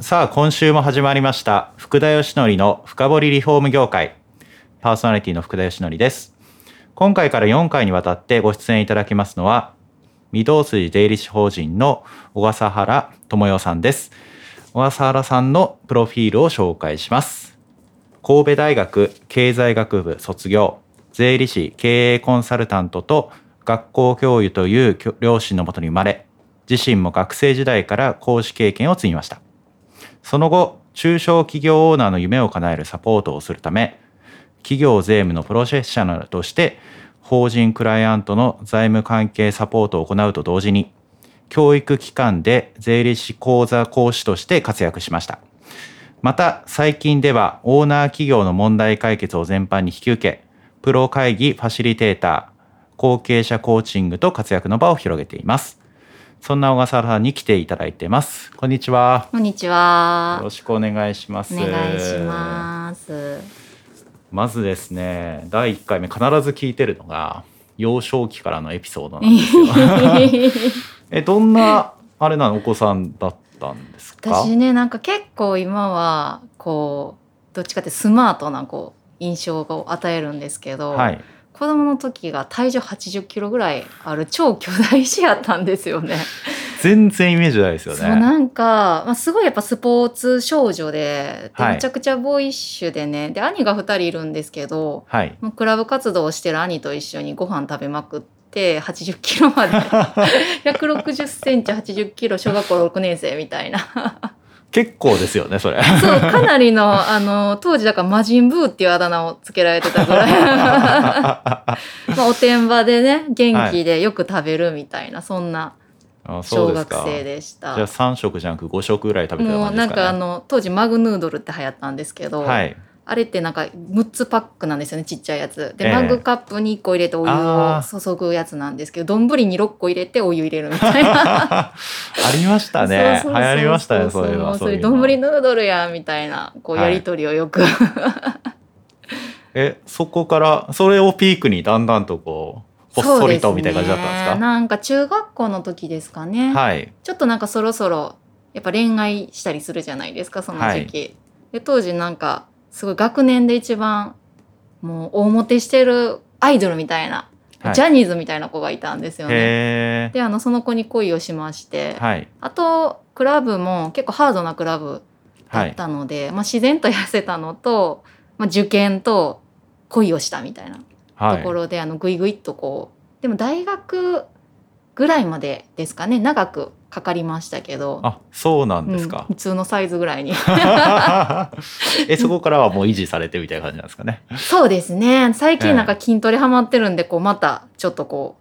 さあ今週も始まりました福田義則の深掘りリフォーム業界。パーソナリティの福田義則です。今回から4回にわたってご出演いただきますのは御堂筋出入り士法人の小笠原智代さんです。小笠原さんのプロフィールを紹介します。神戸大学経済学部卒業税理士経営コンサルタントと学校教諭という両親のもとに生まれ自身も学生時代から講師経験を積みました。その後中小企業オーナーの夢を叶えるサポートをするため企業税務のプロフェッショナルとして法人クライアントの財務関係サポートを行うと同時に教育機関で税理士講座講師として活躍しましたまた最近ではオーナー企業の問題解決を全般に引き受けプロ会議ファシリテーター、後継者コーチングと活躍の場を広げています。そんな小笠原さんに来ていただいてます。こんにちは。こんにちは。よろしくお願いします。お願いします。まずですね、第一回目必ず聞いてるのが幼少期からのエピソードなんですよ。え、どんなあれなのお子さんだったんですか？私ね、なんか結構今はこうどっちかってスマートなこう印象を与えるんですけど、はい、子供の時が体重80キロぐらいある超巨大児やったんですよね。全然イメージないですよね。そうなんか、まあ、すごいやっぱスポーツ少女でで、めちゃくちゃボーイッシュでねで兄が2人いるんですけど、はい、もうクラブ活動をしてる兄と一緒にご飯食べまくって。80キロまで 160センチ80キロ小学校6年生みたいな結構ですよねそれ。そうかなりのあの当時だから魔人ブーっていうあだ名をつけられてたぐらい。まあおてんばでね元気でよく食べるみたいな、はい、そんな小学生でした。じゃあ3食じゃなく5食ぐらい食べてたもうなんかあの当時マグヌードルって流行ったんですけど、はい、あれってなんか6つパックなんですよねちっちゃいやつ。で、えー、マグカップに1個入れてお湯を注ぐやつなんですけど丼に6個入れてお湯入れるみたいな。ありましたね。流行りましたねそういうのそれ丼ヌードルやみたいなこうやり取りをよく、はい、えそこからそれをピークにだんだんとこうほっそりとみたいな感じだったんですか、ね、なんか中学校の時ですかね、はい、ちょっとなんかそろそろやっぱ恋愛したりするじゃないですかその時期、はい、で当時なんかすごい学年で一番もう大モテしてるアイドルみたいな、はい、ジャニーズみたいな子がいたんですよね。であのその子に恋をしまして、はい、あとクラブも結構ハードなクラブだったので、はい、まあ、自然と痩せたのと、まあ、受験と恋をしたみたいなところで、あのグイグイっとこうでも大学ぐらいまでですかね長くかかりましたけど。あそうなんですか、うん、普通のサイズぐらいに。えそこからはもう維持されてみたいな感じなんですかね。そうですね。最近なんか筋トレハマってるんでこうまたちょっとこ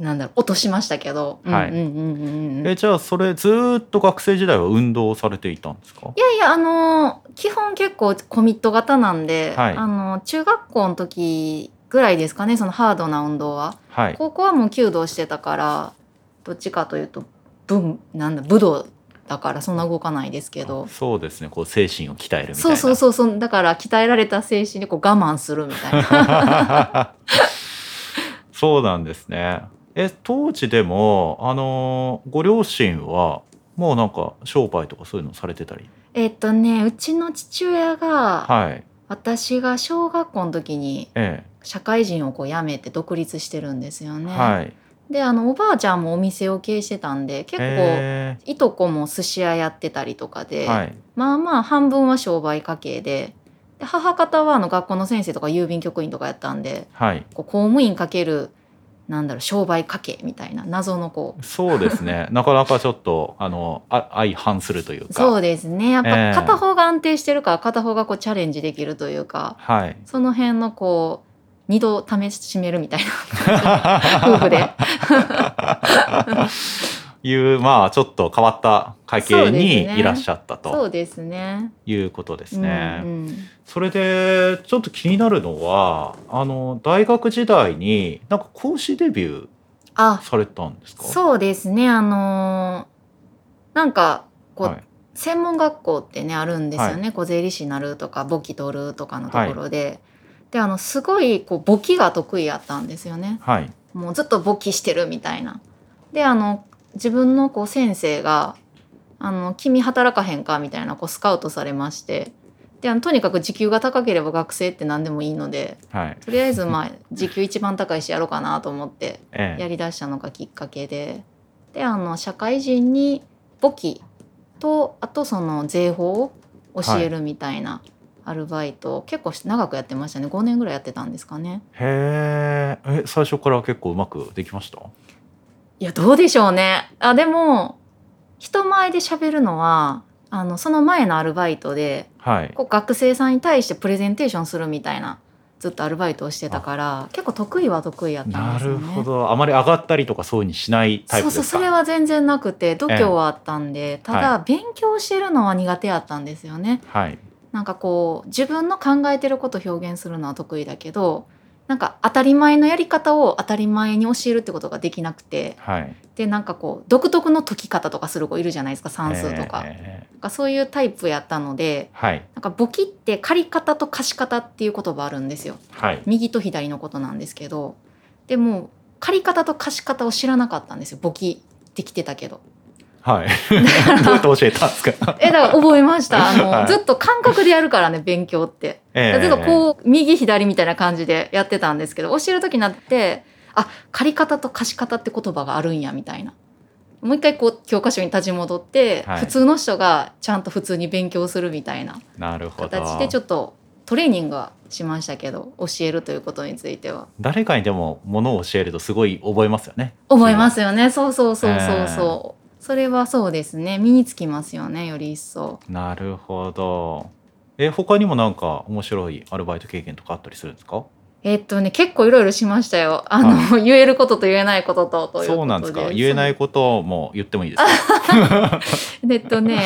うなんだろう落としましたけど、はい、えじゃあそれずっと学生時代は運動されていたんですか？いやいやあの基本結構コミット型なんで、はい、あの中学校の時ぐらいですかねそのハードな運動は、はい、高校はもう弓道してたからどっちかというと文なんだ武道だからそんな動かないですけど。そうですねこう精神を鍛えるみたいな。そうそうそうそう。だから鍛えられた精神でこう我慢するみたいな。そうなんですね。え当時でもあのご両親はもうなんか商売とかそういうのされてたり？えっとねうちの父親が、はい、私が小学校の時に社会人をこう辞めて独立してるんですよね。はいであのおばあちゃんもお店を経営してたんで結構いとこも寿司屋やってたりとかで、はい、まあまあ半分は商売家系でで母方はあの学校の先生とか郵便局員とかやったんで、はい、こう公務員かけるなんだろう商売家系みたいな謎のこう。そうですね。なかなかちょっとあのあ相反するというか。そうですね。やっぱ片方が安定してるから片方がこうチャレンジできるというか、はい、その辺のこう二度試しめるみたいな。夫婦で。いうまあちょっと変わった家系にいらっしゃったと。そうですね。いうことですね。うんうん、それでちょっと気になるのはあの大学時代になんか講師デビューされたんですか？そうですね。あのなんかこう、はい、専門学校ってねあるんですよね、はい、こう税理士になるとか簿記取るとかのところで。はいであのすごいこう簿記が得意やったんですよね。はい、もうずっと簿記してるみたいな。であの自分のこう先生が「あの君働かへんか」みたいなこうスカウトされまして。であのとにかく時給が高ければ学生って何でもいいので、はい、とりあえずまあ 時給一番高いしやろうかなと思ってやりだしたのがきっかけで、であの社会人に簿記とあとその税法を教えるみたいなアルバイト結構長くやってましたね。5年ぐらいやってたんですかね。へえ最初から結構うまくできました？いやどうでしょうね。あでも人前で喋るのはあのその前のアルバイトで、はい、こう学生さんに対してプレゼンテーションするみたいなずっとアルバイトをしてたから結構得意は得意やったんですよね。なるほど。あまり上がったりとかそういうにしないタイプそうそうそれは全然なくて度胸はあったんで、え。ただ、はい、勉強してるのは苦手やったんですよね。はいなんかこう自分の考えてることを表現するのは得意だけどなんか当たり前のやり方を当たり前に教えるってことができなくて、はい、でなんかこう独特の解き方とかする子いるじゃないですか算数とか,、えー、かそういうタイプやったので、はい、なんか簿記って借り方と貸し方っていう言葉あるんですよ、はい、右と左のことなんですけどでも借り方と貸し方を知らなかったんですよ簿記できてたけど。はい。どうやって教えたんですか？え、だから覚えました。あの、はい、ずっと感覚でやるからね、勉強って。えー、ずっとこう、右左みたいな感じでやってたんですけど、教える時になって、あ、借り方と貸し方って言葉があるんや、みたいな。もう一回こう教科書に立ち戻って、はい、普通の人がちゃんと普通に勉強するみたいな形でちょっとトレーニングはしましたけど教えるということについては誰かにでもものを教えるとすごい覚えますよね覚えますよねそうそうそうそうそう、えーそれはそうですね。身につきますよねより一層。なるほど。え他にもなんか面白いアルバイト経験とかあったりするんですか？えっとね結構いろいろしましたよ。あの、言えることと言えないことととそうなんですか。言えないことも言ってもいいですか？えっとね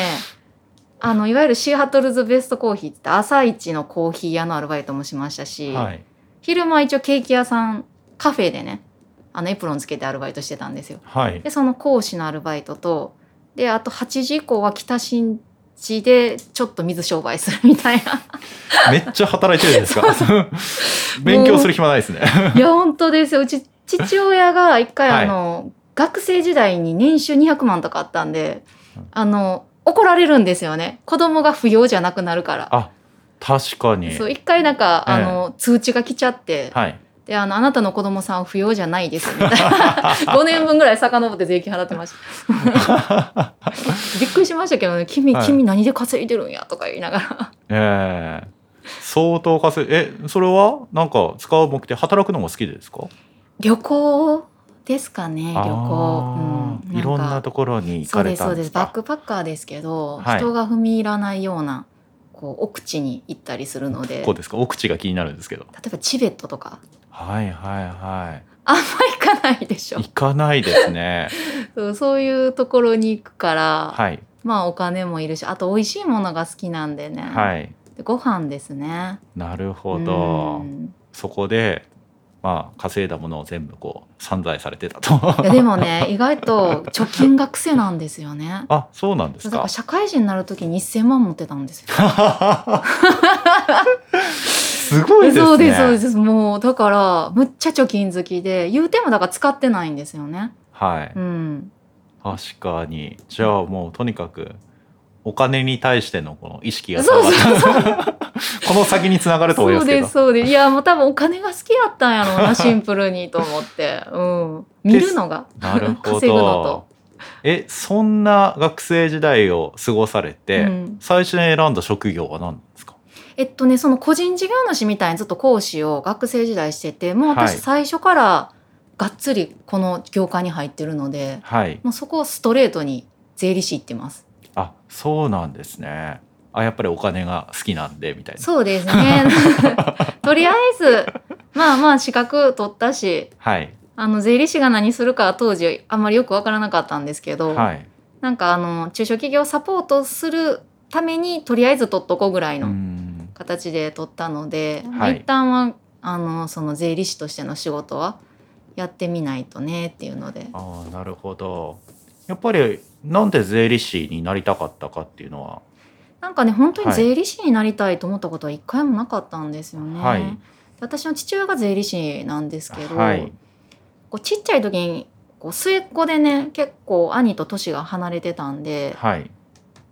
あのいわゆるシーハトルズベストコーヒーって朝一のコーヒー屋のアルバイトもしましたし、はい、昼間一応ケーキ屋さんカフェでねあのエプロンつけてアルバイトしてたんですよ。はい、でその講師のアルバイトとであと8時以降は北新地でちょっと水商売するみたいな。めっちゃ働いてるんですか。勉強する暇ないですね。いや本当ですよ。うち父親が一回あの、はい、学生時代に年収200万とかあったんであの怒られるんですよね。子供が不要じゃなくなるから。あ確かに。そう一回なんか、あの通知が来ちゃって、はい、であのあなたの子供さんは不要じゃないですみたいな。5年分ぐらい遡って税金払ってました。びっくりしましたけどね。君、はい、君何で稼いでるんやとか言いながら。ええ。ー、相当稼いえそれは？なんか使う目的働くのも好きですか？旅行ですかね旅行、うん、いろんなところに行かれたそうです。バックパッカーですけど、はい、人が踏み入らないようなこう奥地に行ったりするので。こうですか？奥地が気になるんですけど。例えばチベットとかはいはいはい。あんま行かないでしょ。行かないですね。そうそういうところに行くから、はい、まあお金もいるしあと美味しいものが好きなんでね、はい、でご飯ですね。なるほど。そこでまあ稼いだものを全部こう散財されてたと。いやでもね意外と貯金が癖なんですよね。あそうなんですか。だから社会人になる時に1000万持ってたんですよ すごいですね。そうですそうです。もうだからむっちゃ貯金好きで言うてもだから使ってないんですよね。はい。うん。確かに。じゃあもうとにかくお金に対してのこの意識がそうそうそう。この先につながると思いますけど。そうですそうです。いやもう多分お金が好きやったんやろうなシンプルにと思って。うん。見るのが。なるほど。えそんな学生時代を過ごされて、うん、最初に選んだ職業は何？えっとねその個人事業主みたいにずっと講師を学生時代しててもう私最初からがっつりこの業界に入ってるので、はい、もうそこをストレートに税理士行ってます。あそうなんですね。あやっぱりお金が好きなんでみたいな。そうですね。とりあえずまあまあ資格取ったし、はい、あの税理士が何するかは当時あんまりよく分からなかったんですけど、はい、なんかあの中小企業サポートするためにとりあえず取っとこうぐらいの形で取ったので、はい、一旦はあのその税理士としての仕事はやってみないとねっていうので。あなるほど。やっぱりなんで税理士になりたかったかっていうのは？なんかね本当に税理士になりたいと思ったことは一回もなかったんですよね。はい、私の父親が税理士なんですけど、はい、こうちっちゃい時にこう末っ子でね結構兄と年が離れてたんで,、はい、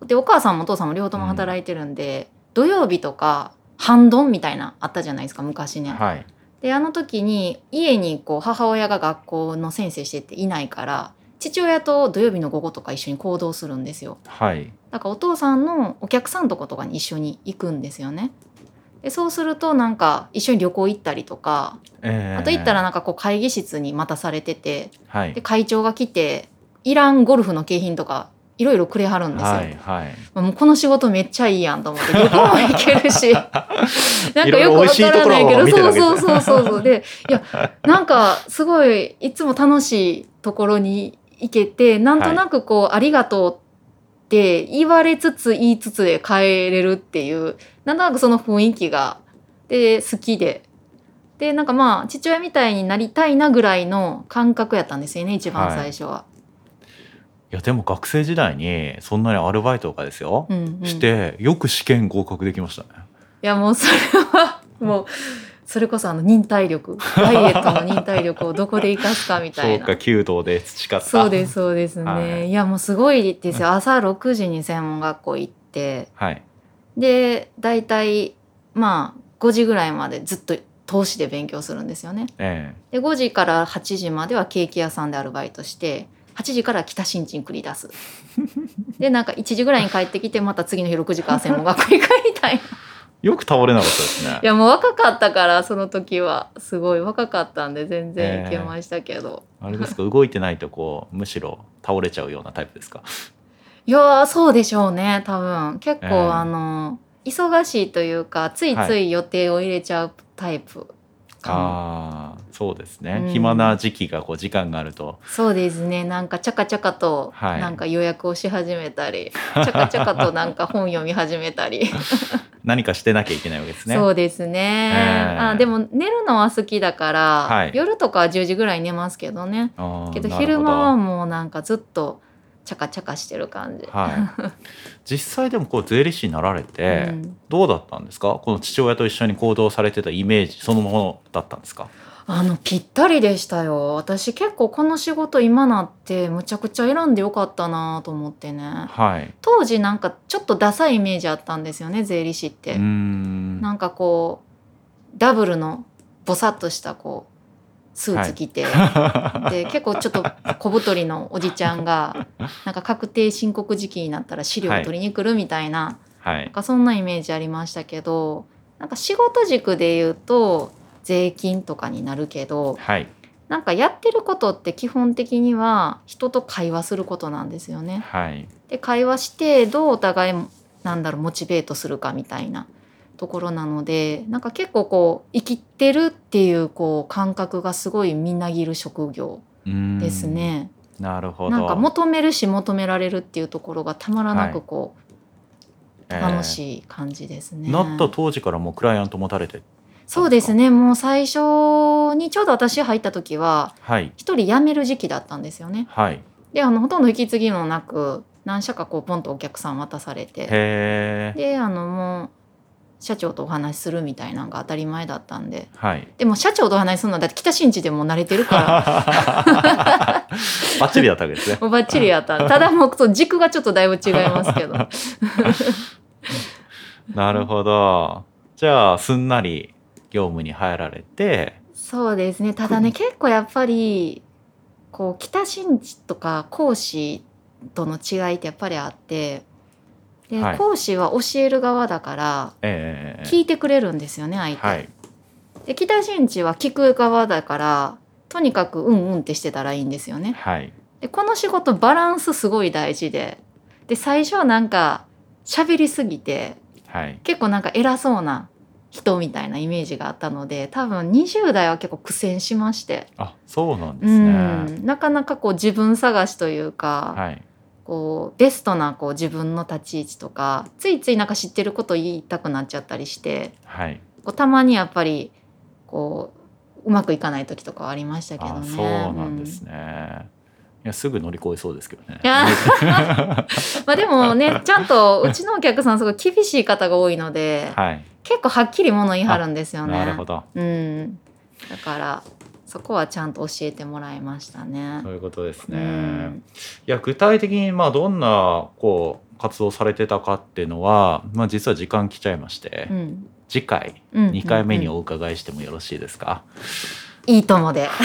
でお母さんもお父さんも両方とも働いてるんで、うん、土曜日とか半ドンみたいなあったじゃないですか昔ね。はい、であの時に家にこう母親が学校の先生してていないから父親と土曜日の午後とか一緒に行動するんですよ。はい、だからお父さんのお客さんとことかに一緒に行くんですよね。でそうするとなんか一緒に旅行行ったりとか、えー、あと行ったらなんかこう会議室に待たされてて、はい、で会長が来ていらんゴルフの景品とかいろいろくれはるんですよ、はいはい、もうこの仕事めっちゃいいやんと思って旅行も行けるし。なんかよくわからないけどそうそうそうそうそう。でいやなんかすごいいつも楽しいところに行けてなんとなくこう、はい、ありがとうって言われつつ言いつつで帰れるっていうなんとなくその雰囲気がで好きで。でなんかまあ父親みたいになりたいなぐらいの感覚やったんですよね一番最初は。はい、いやでも学生時代にそんなにアルバイトとかですよ、うんうん、してよく試験合格できましたね。いやもうそれはもうそれこそあの忍耐力。ダイエットの忍耐力をどこで生かすかみたいな。そうか弓道で培った。そうですそうですね、はい、いやもうすごいですよ。朝6時に専門学校行って、はい、で大体まあ5時ぐらいまでずっと投資で勉強するんですよね、ええ、で5時から8時まではケーキ屋さんでアルバイトして8時から北新地に繰り出す。でなんか1時ぐらいに帰ってきてまた次の日6時から専門学校行くみたいな。よく倒れなかったですね。いやもう若かったからその時は。すごい若かったんで全然いけましたけど。えー、あれですか？動いてないとこうむしろ倒れちゃうようなタイプですか？いやそうでしょうね多分。結構、えー、あの忙しいというかついつい予定を入れちゃうタイプああそうですね、うん、暇な時期がこう時間があると。そうですね。なんかちゃかちゃかとなんか予約をし始めたり、はい、ちゃかちゃかとなんか本読み始めたり。何かしてなきゃいけないわけですね。そうですね、えー、あでも寝るのは好きだから、はい、夜とかは10時ぐらい寝ますけどね。けど昼間はもうなんかずっとチャカチャカしてる感じ、はい、実際でもこう税理士になられてどうだったんですか、この父親と一緒に行動されてたイメージそのものだったんですか？あのぴったりでしたよ。私結構この仕事今なってむちゃくちゃ選んでよかったなと思ってね、はい、当時なんかちょっとダサいイメージあったんですよね税理士って。なんかこうダブルのぼさっとしたこうスーツ着て、はい、で結構ちょっと小太りのおじちゃんがなんか確定申告時期になったら資料を取りに来るみたいなはい、なんかそんなイメージありましたけどなんか仕事軸で言うと税金とかになるけど、はい、なんかやってることって基本的には人と会話することなんですよね。はい、で会話してどうお互いなんだろうモチベートするかみたいなところなのでなんか結構こう生きてるっていうこう感覚がすごいみなぎる職業ですね。なるほどなんか求めるし求められるっていうところがたまらなくこう、はい、楽しい感じですね。なった当時からもクライアント持たれてそうですね。もう最初にちょうど私入った時は一人辞める時期だったんですよね。はい、であのほとんど引き継ぎもなく何社かこうポンとお客さん渡されて。であのもう社長とお話しするみたいなのが当たり前だったんで、はい、でも社長とお話しするのはだって北新地でも慣れてるから。バッチリだったわけですね。もうバッチリやった。ただもうそう軸がちょっとだいぶ違いますけど。なるほど。じゃあすんなり業務に入られてそうですね。ただね結構やっぱりこう北新地とか講師との違いってやっぱりあってで、はい、講師は教える側だから、聞いてくれるんですよね相手。はい、で北新地は聞く側だからとにかくうんうんってしてたらいいんですよね。はい、でこの仕事バランスすごい大事でで最初はなんか喋りすぎて、はい、結構なんか偉そうな人みたいなイメージがあったので多分20代は結構苦戦しまして。あそうなんですね、なかなかこう自分探しというか、はい、こうベストなこう自分の立ち位置とかついついなんか知ってること言いたくなっちゃったりして、はい、こうたまにやっぱりこううまくいかない時とかはありましたけどね。そうなんですね、うんいやすぐ乗り越えそうですけどね。まあでもねちゃんとうちのお客さんすごい厳しい方が多いので、はい、結構はっきりもの言い張るんですよね。なるほど。うん。だからそこはちゃんと教えてもらいましたね。そういうことですね。うん、いや具体的にまあどんなこう活動されてたかっていうのは、まあ実は時間来ちゃいまして、うん、次回2回目にお伺いしてもよろしいですか？いいともで。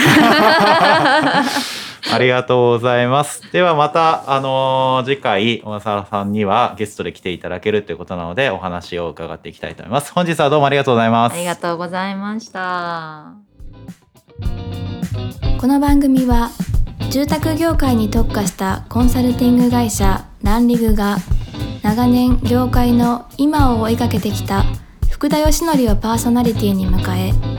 ありがとうございます。ではまた、あのー、次回、小笠原さんにはゲストで来ていただけるということなので、お話を伺っていきたいと思います。本日はどうもありがとうございます。ありがとうございました。この番組は、住宅業界に特化したコンサルティング会社ランリグが長年業界の今を追いかけてきた福田義則をパーソナリティに迎え